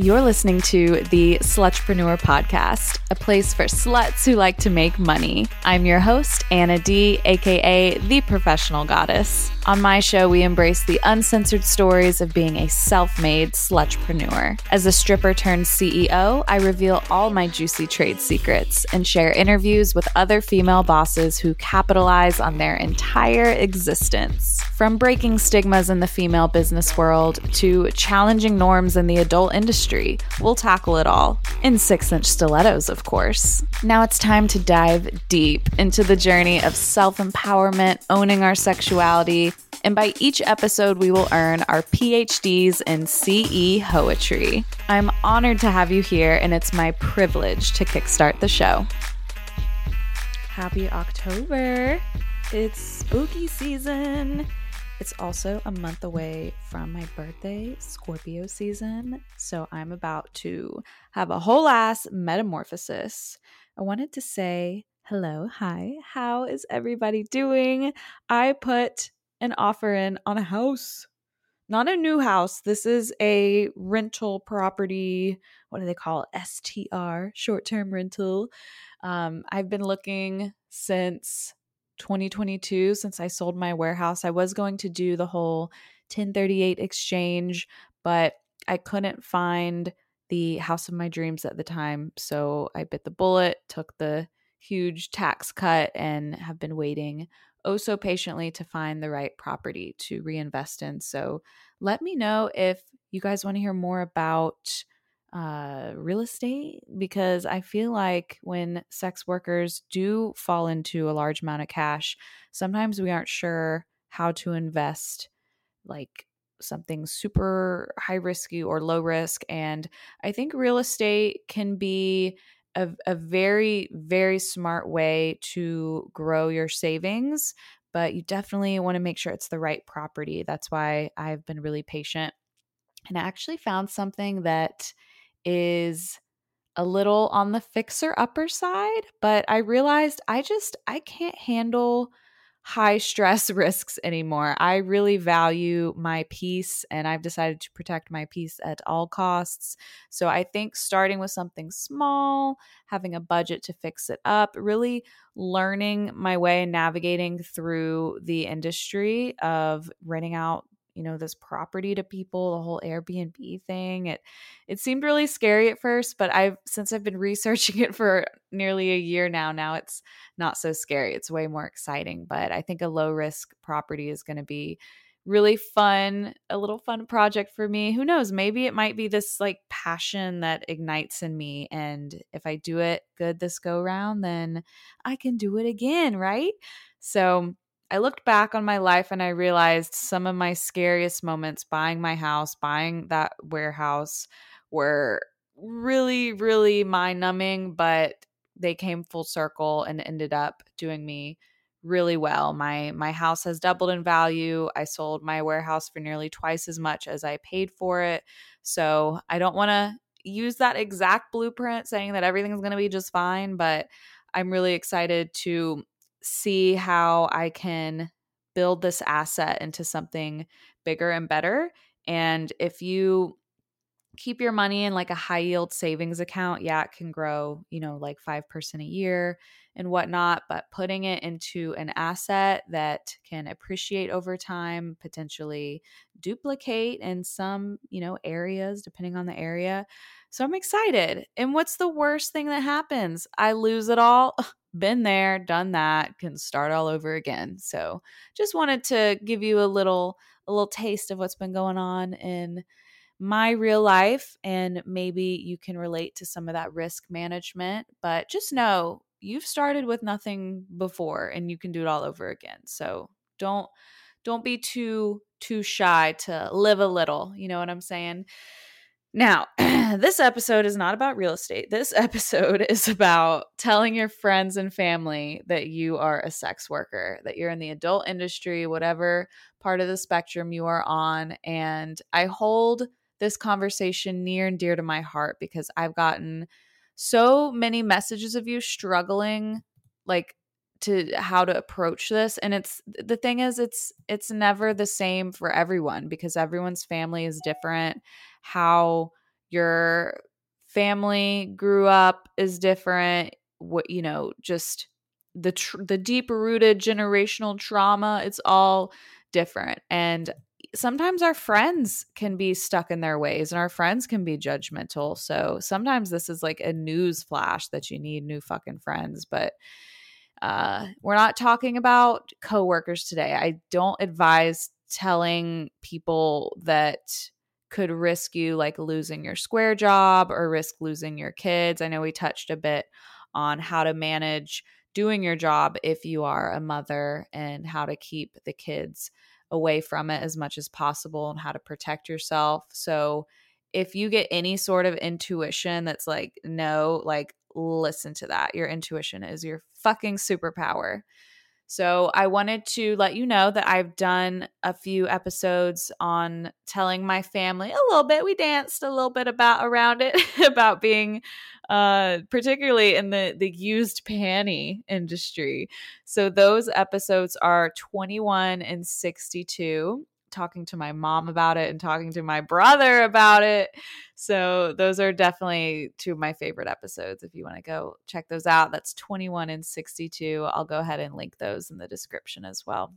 You're listening to the Slutrepreneur podcast, a place for sluts who like to make money. I'm your host, Anna D, aka the professional goddess. On my show, we embrace the uncensored stories of being a self made slutrepreneur. As a stripper turned CEO, I reveal all my juicy trade secrets and share interviews with other female bosses who capitalize on their entire existence. From breaking stigmas in the female business world to challenging norms in the adult industry, we'll tackle it all. In six inch stilettos, of course. Now it's time to dive deep into the journey of self empowerment, owning our sexuality, and by each episode, we will earn our PhDs in CE Poetry. I'm honored to have you here, and it's my privilege to kickstart the show. Happy October! It's spooky season. It's also a month away from my birthday, Scorpio season. So I'm about to have a whole ass metamorphosis. I wanted to say hello, hi, how is everybody doing? I put an offer in on a house, not a new house. This is a rental property. What do they call it? STR, short term rental. Um, I've been looking since 2022 since I sold my warehouse. I was going to do the whole 1038 exchange, but I couldn't find the house of my dreams at the time. So I bit the bullet, took the huge tax cut, and have been waiting oh so patiently to find the right property to reinvest in. So let me know if you guys want to hear more about uh, real estate because I feel like when sex workers do fall into a large amount of cash, sometimes we aren't sure how to invest like something super high risky or low risk. And I think real estate can be a, a very, very smart way to grow your savings, but you definitely want to make sure it's the right property. That's why I've been really patient. And I actually found something that is a little on the fixer upper side, but I realized I just I can't handle high stress risks anymore. I really value my peace and I've decided to protect my peace at all costs. So I think starting with something small, having a budget to fix it up, really learning my way and navigating through the industry of renting out you know this property to people the whole airbnb thing it it seemed really scary at first but i've since i've been researching it for nearly a year now now it's not so scary it's way more exciting but i think a low risk property is going to be really fun a little fun project for me who knows maybe it might be this like passion that ignites in me and if i do it good this go round then i can do it again right? So I looked back on my life and I realized some of my scariest moments buying my house, buying that warehouse were really, really mind numbing, but they came full circle and ended up doing me really well. My my house has doubled in value. I sold my warehouse for nearly twice as much as I paid for it. So, I don't want to use that exact blueprint saying that everything's going to be just fine, but I'm really excited to see how I can build this asset into something bigger and better. And if you keep your money in like a high yield savings account, yeah, it can grow, you know, like 5% a year and whatnot. But putting it into an asset that can appreciate over time, potentially duplicate in some, you know, areas, depending on the area. So I'm excited. And what's the worst thing that happens? I lose it all. been there, done that, can start all over again. So just wanted to give you a little a little taste of what's been going on in my real life and maybe you can relate to some of that risk management, but just know you've started with nothing before and you can do it all over again. So don't don't be too too shy to live a little, you know what I'm saying? Now, this episode is not about real estate. This episode is about telling your friends and family that you are a sex worker, that you're in the adult industry, whatever part of the spectrum you are on. And I hold this conversation near and dear to my heart because I've gotten so many messages of you struggling like to how to approach this and it's the thing is it's it's never the same for everyone because everyone's family is different. How your family grew up is different. What you know just the tr- the deep rooted generational trauma it's all different. And sometimes our friends can be stuck in their ways and our friends can be judgmental so sometimes this is like a news flash that you need new fucking friends but uh we're not talking about coworkers today i don't advise telling people that could risk you like losing your square job or risk losing your kids. I know we touched a bit on how to manage doing your job if you are a mother and how to keep the kids away from it as much as possible and how to protect yourself. So, if you get any sort of intuition that's like, no, like, listen to that. Your intuition is your fucking superpower. So I wanted to let you know that I've done a few episodes on telling my family a little bit. We danced a little bit about around it about being uh particularly in the the used panty industry. So those episodes are 21 and 62 talking to my mom about it and talking to my brother about it. So those are definitely two of my favorite episodes. If you want to go check those out, that's 21 and 62. I'll go ahead and link those in the description as well.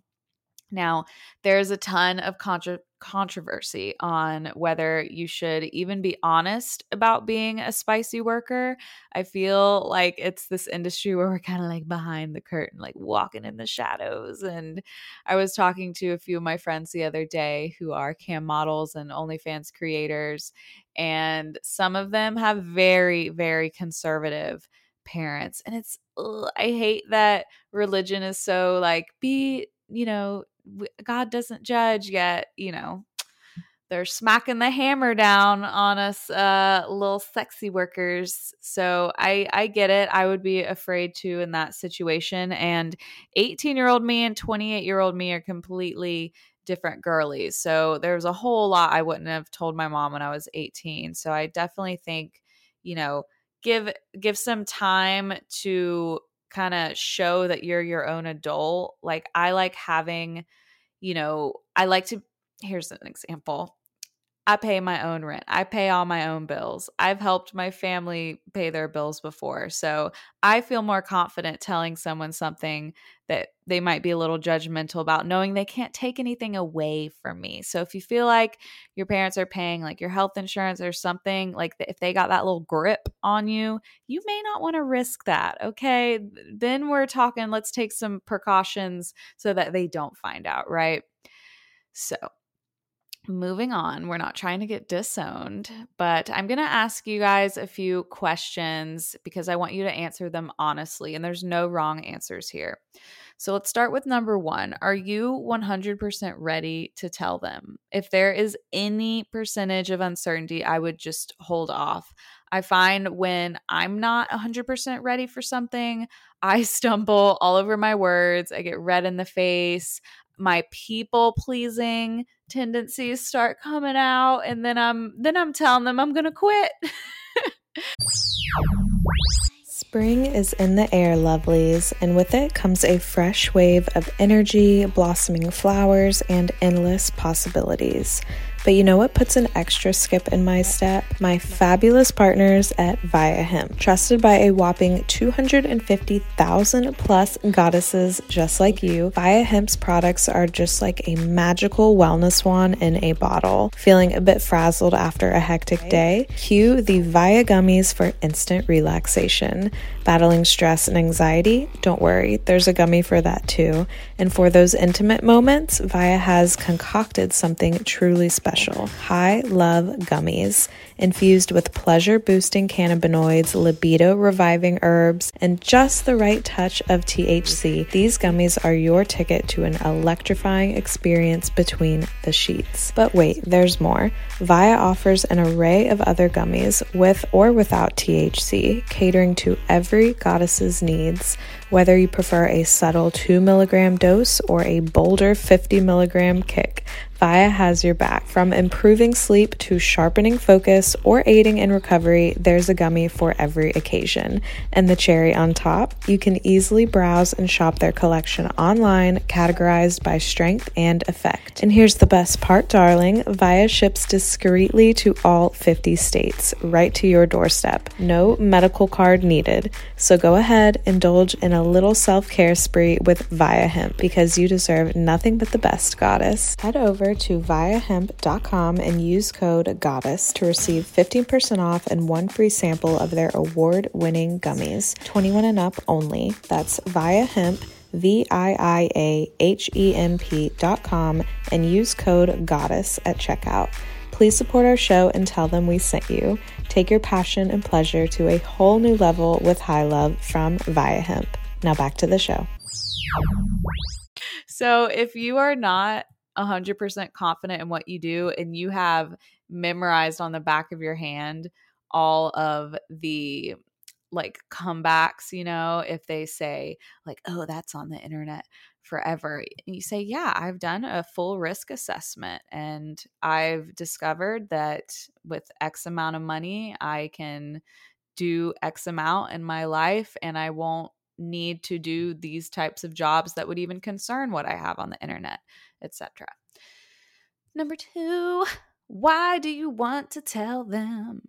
Now, there's a ton of contra- controversy on whether you should even be honest about being a spicy worker. I feel like it's this industry where we're kind of like behind the curtain, like walking in the shadows. And I was talking to a few of my friends the other day who are cam models and OnlyFans creators, and some of them have very, very conservative parents. And it's, ugh, I hate that religion is so like, be, you know, God doesn't judge yet, you know, they're smacking the hammer down on us uh little sexy workers. So i i get it. I would be afraid to in that situation. And 18 year old me and 28 year old me are completely different girlies. So there's a whole lot i wouldn't have told my mom when i was 18 so i definitely think you know give give some time to kind of show that you're your own adult like i like having you know, I like to here's an example. I pay my own rent. I pay all my own bills. I've helped my family pay their bills before. So I feel more confident telling someone something that they might be a little judgmental about, knowing they can't take anything away from me. So if you feel like your parents are paying like your health insurance or something, like if they got that little grip on you, you may not want to risk that. Okay. Then we're talking, let's take some precautions so that they don't find out. Right. So moving on, we're not trying to get disowned, but I'm going to ask you guys a few questions because I want you to answer them honestly, and there's no wrong answers here. So let's start with number one. Are you 100% ready to tell them? If there is any percentage of uncertainty, I would just hold off. I find when I'm not 100% ready for something, I stumble all over my words. I get red in the face. My people pleasing tendencies start coming out and then I'm then I'm telling them I'm going to quit. Spring is in the air, lovelies, and with it comes a fresh wave of energy, blossoming flowers, and endless possibilities. But you know what puts an extra skip in my step? My fabulous partners at Viia Hemp. Trusted by a whopping 250,000 plus goddesses just like you, Viia Hemp's products are just like a magical wellness wand in a bottle. Feeling a bit frazzled after a hectic day? Cue the Viia gummies for instant relaxation. Battling stress and anxiety? Don't worry, there's a gummy for that too. And for those intimate moments, Viia has concocted something truly special High Love Gummies. Infused with pleasure boosting cannabinoids, libido reviving herbs, and just the right touch of THC, these gummies are your ticket to an electrifying experience between the sheets. But wait, there's more. Viia offers an array of other gummies with or without THC, catering to every goddess's needs Whether you prefer a subtle 2 milligram dose or a bolder 50 milligram kick, Viia has your back. From improving sleep to sharpening focus or aiding in recovery, there's a gummy for every occasion. And the cherry on top, you can easily browse and shop their collection online, categorized by strength and effect. And here's the best part, darling Viia ships discreetly to all 50 states, right to your doorstep. No medical card needed. So go ahead, indulge in a little self care spree with Viia Hemp because you deserve nothing but the best, goddess. Head over to viiahemp.com and use code GODDESS to receive 15% off and one free sample of their award winning gummies. 21 and up only. That's viiahemp. V I I A H E M P dot com and use code GODDESS at checkout. Please support our show and tell them we sent you. Take your passion and pleasure to a whole new level with High Love from Viia Hemp. Now back to the show. So, if you are not 100% confident in what you do and you have memorized on the back of your hand all of the like comebacks, you know, if they say like, "Oh, that's on the internet forever." And you say, "Yeah, I've done a full risk assessment and I've discovered that with X amount of money, I can do X amount in my life and I won't need to do these types of jobs that would even concern what I have on the internet." etc. Number two, why do you want to tell them?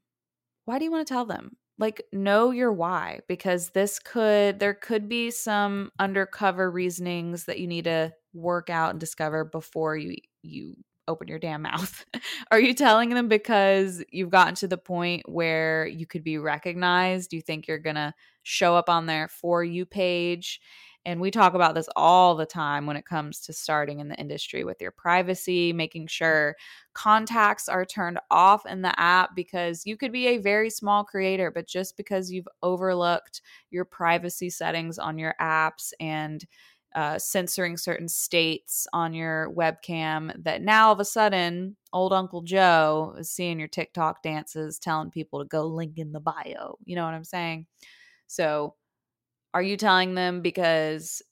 Why do you want to tell them? Like, know your why because this could, there could be some undercover reasonings that you need to work out and discover before you, you open your damn mouth. Are you telling them because you've gotten to the point where you could be recognized? You think you're going to show up on their For You page and we talk about this all the time when it comes to starting in the industry with your privacy, making sure contacts are turned off in the app because you could be a very small creator, but just because you've overlooked your privacy settings on your apps and uh, censoring certain states on your webcam that now all of a sudden old uncle joe is seeing your tiktok dances telling people to go link in the bio you know what i'm saying so are you telling them because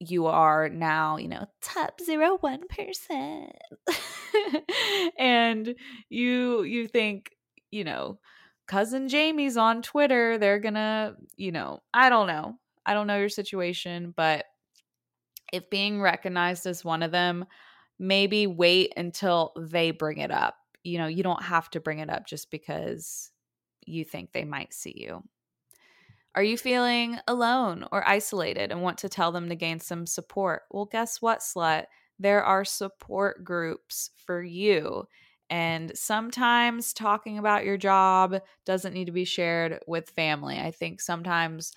you are now, you know, top 01%. and you you think, you know, cousin Jamie's on Twitter, they're going to, you know, I don't know. I don't know your situation, but if being recognized as one of them, maybe wait until they bring it up. You know, you don't have to bring it up just because you think they might see you. Are you feeling alone or isolated and want to tell them to gain some support? Well, guess what, slut? There are support groups for you. And sometimes talking about your job doesn't need to be shared with family. I think sometimes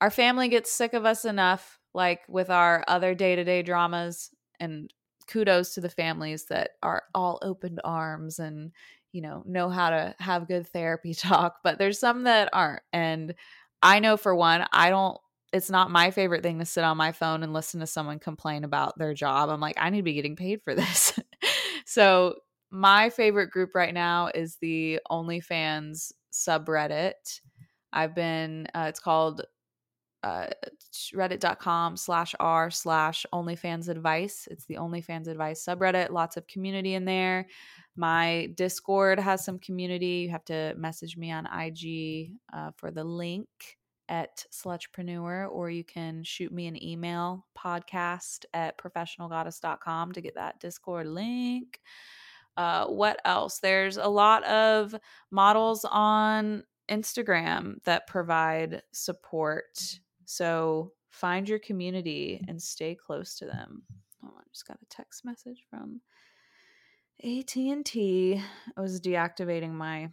our family gets sick of us enough, like with our other day to day dramas. And kudos to the families that are all open arms and, you know, know how to have good therapy talk. But there's some that aren't. And I know for one, I don't it's not my favorite thing to sit on my phone and listen to someone complain about their job. I'm like, I need to be getting paid for this. so, my favorite group right now is the OnlyFans subreddit. I've been, uh, it's called uh, reddit.com slash r slash OnlyFans advice. It's the OnlyFans advice subreddit. Lots of community in there. My Discord has some community. You have to message me on IG uh, for the link at slutrepreneur, or you can shoot me an email podcast at professionalgoddess.com to get that Discord link. Uh, what else? There's a lot of models on Instagram that provide support. So find your community and stay close to them. Oh, I just got a text message from AT&T. I was deactivating my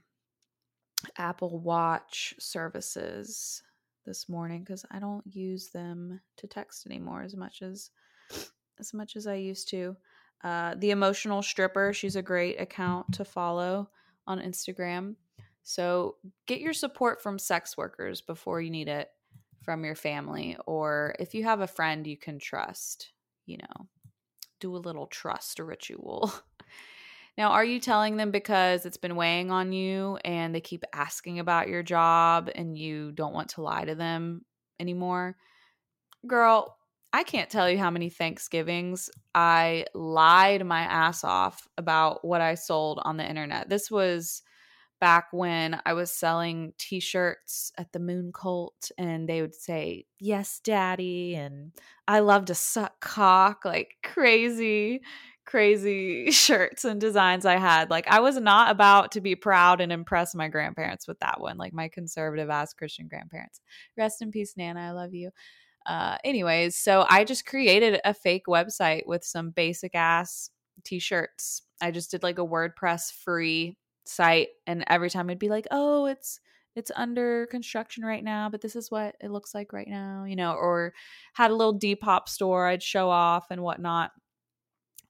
Apple Watch services this morning cuz I don't use them to text anymore as much as as much as I used to. Uh, the emotional stripper, she's a great account to follow on Instagram. So get your support from sex workers before you need it from your family or if you have a friend you can trust, you know, do a little trust ritual. Now, are you telling them because it's been weighing on you and they keep asking about your job and you don't want to lie to them anymore? Girl, I can't tell you how many Thanksgivings I lied my ass off about what I sold on the internet. This was back when I was selling t shirts at the Moon Cult, and they would say, Yes, daddy. And I love to suck cock, like crazy, crazy shirts and designs I had. Like, I was not about to be proud and impress my grandparents with that one, like my conservative ass Christian grandparents. Rest in peace, Nana. I love you. Uh, anyways, so I just created a fake website with some basic ass t shirts. I just did like a WordPress free site and every time it'd be like oh it's it's under construction right now but this is what it looks like right now you know or had a little depop store i'd show off and whatnot.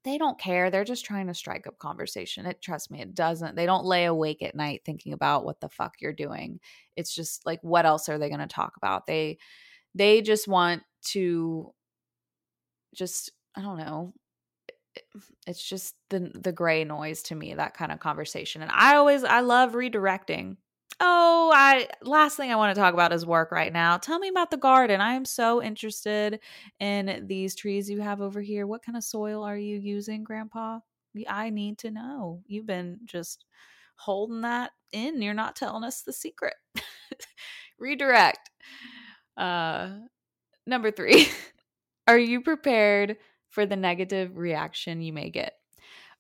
They don't care they're just trying to strike up conversation it trust me it doesn't they don't lay awake at night thinking about what the fuck you're doing it's just like what else are they going to talk about? They they just want to just i don't know it's just the the gray noise to me that kind of conversation and i always i love redirecting. Oh i last thing i want to talk about is work right now. Tell me about the garden. I am so interested in these trees you have over here. What kind of soil are you using grandpa? I need to know. You've been just holding that in. You're not telling us the secret. Redirect. Uh number 3 are you prepared for the negative reaction you may get.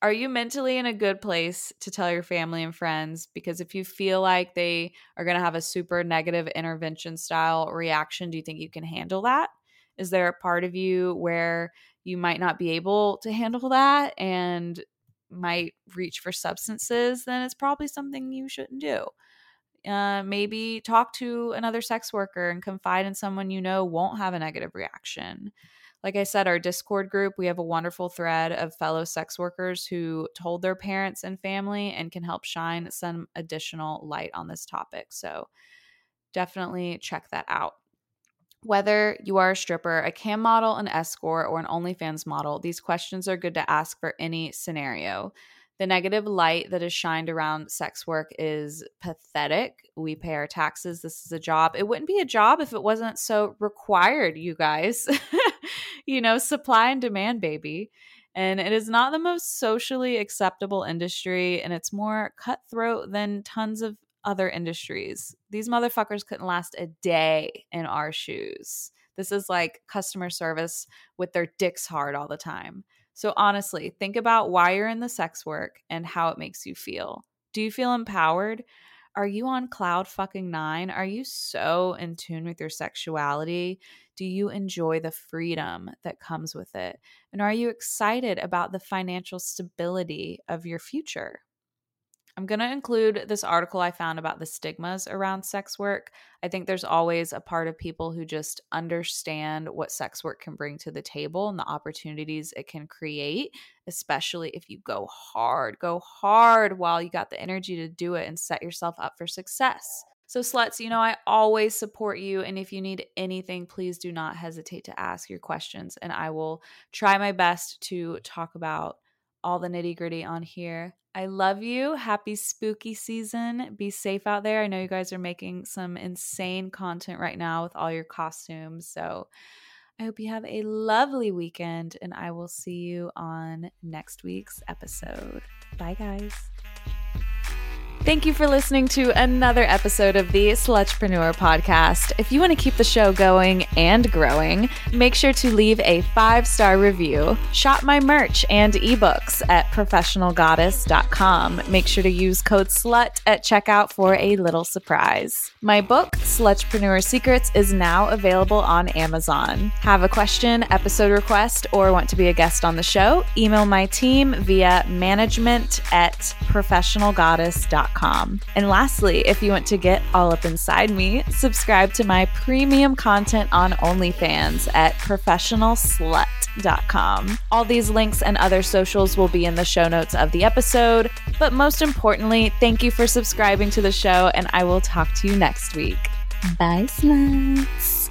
Are you mentally in a good place to tell your family and friends? Because if you feel like they are going to have a super negative intervention style reaction, do you think you can handle that? Is there a part of you where you might not be able to handle that and might reach for substances? Then it's probably something you shouldn't do. Uh, maybe talk to another sex worker and confide in someone you know won't have a negative reaction like I said, our Discord group, we have a wonderful thread of fellow sex workers who told their parents and family and can help shine some additional light on this topic. So definitely check that out. Whether you are a stripper, a cam model, an escort, or an OnlyFans model, these questions are good to ask for any scenario. The negative light that is shined around sex work is pathetic. We pay our taxes. This is a job. It wouldn't be a job if it wasn't so required, you guys. you know, supply and demand, baby. And it is not the most socially acceptable industry, and it's more cutthroat than tons of other industries. These motherfuckers couldn't last a day in our shoes. This is like customer service with their dicks hard all the time. So, honestly, think about why you're in the sex work and how it makes you feel. Do you feel empowered? Are you on cloud fucking nine? Are you so in tune with your sexuality? Do you enjoy the freedom that comes with it? And are you excited about the financial stability of your future? I'm going to include this article I found about the stigmas around sex work. I think there's always a part of people who just understand what sex work can bring to the table and the opportunities it can create, especially if you go hard. Go hard while you got the energy to do it and set yourself up for success. So, sluts, you know, I always support you. And if you need anything, please do not hesitate to ask your questions. And I will try my best to talk about all the nitty gritty on here. I love you. Happy spooky season. Be safe out there. I know you guys are making some insane content right now with all your costumes. So I hope you have a lovely weekend, and I will see you on next week's episode. Bye, guys. Thank you for listening to another episode of the Slutrepreneur podcast. If you want to keep the show going and growing, make sure to leave a five star review. Shop my merch and ebooks at professionalgoddess.com. Make sure to use code SLUT at checkout for a little surprise. My book, Slutrepreneur Secrets, is now available on Amazon. Have a question, episode request, or want to be a guest on the show? Email my team via management at professionalgoddess.com. And lastly, if you want to get all up inside me, subscribe to my premium content on OnlyFans at professionalslut.com. All these links and other socials will be in the show notes of the episode. But most importantly, thank you for subscribing to the show, and I will talk to you next week. Bye, sluts.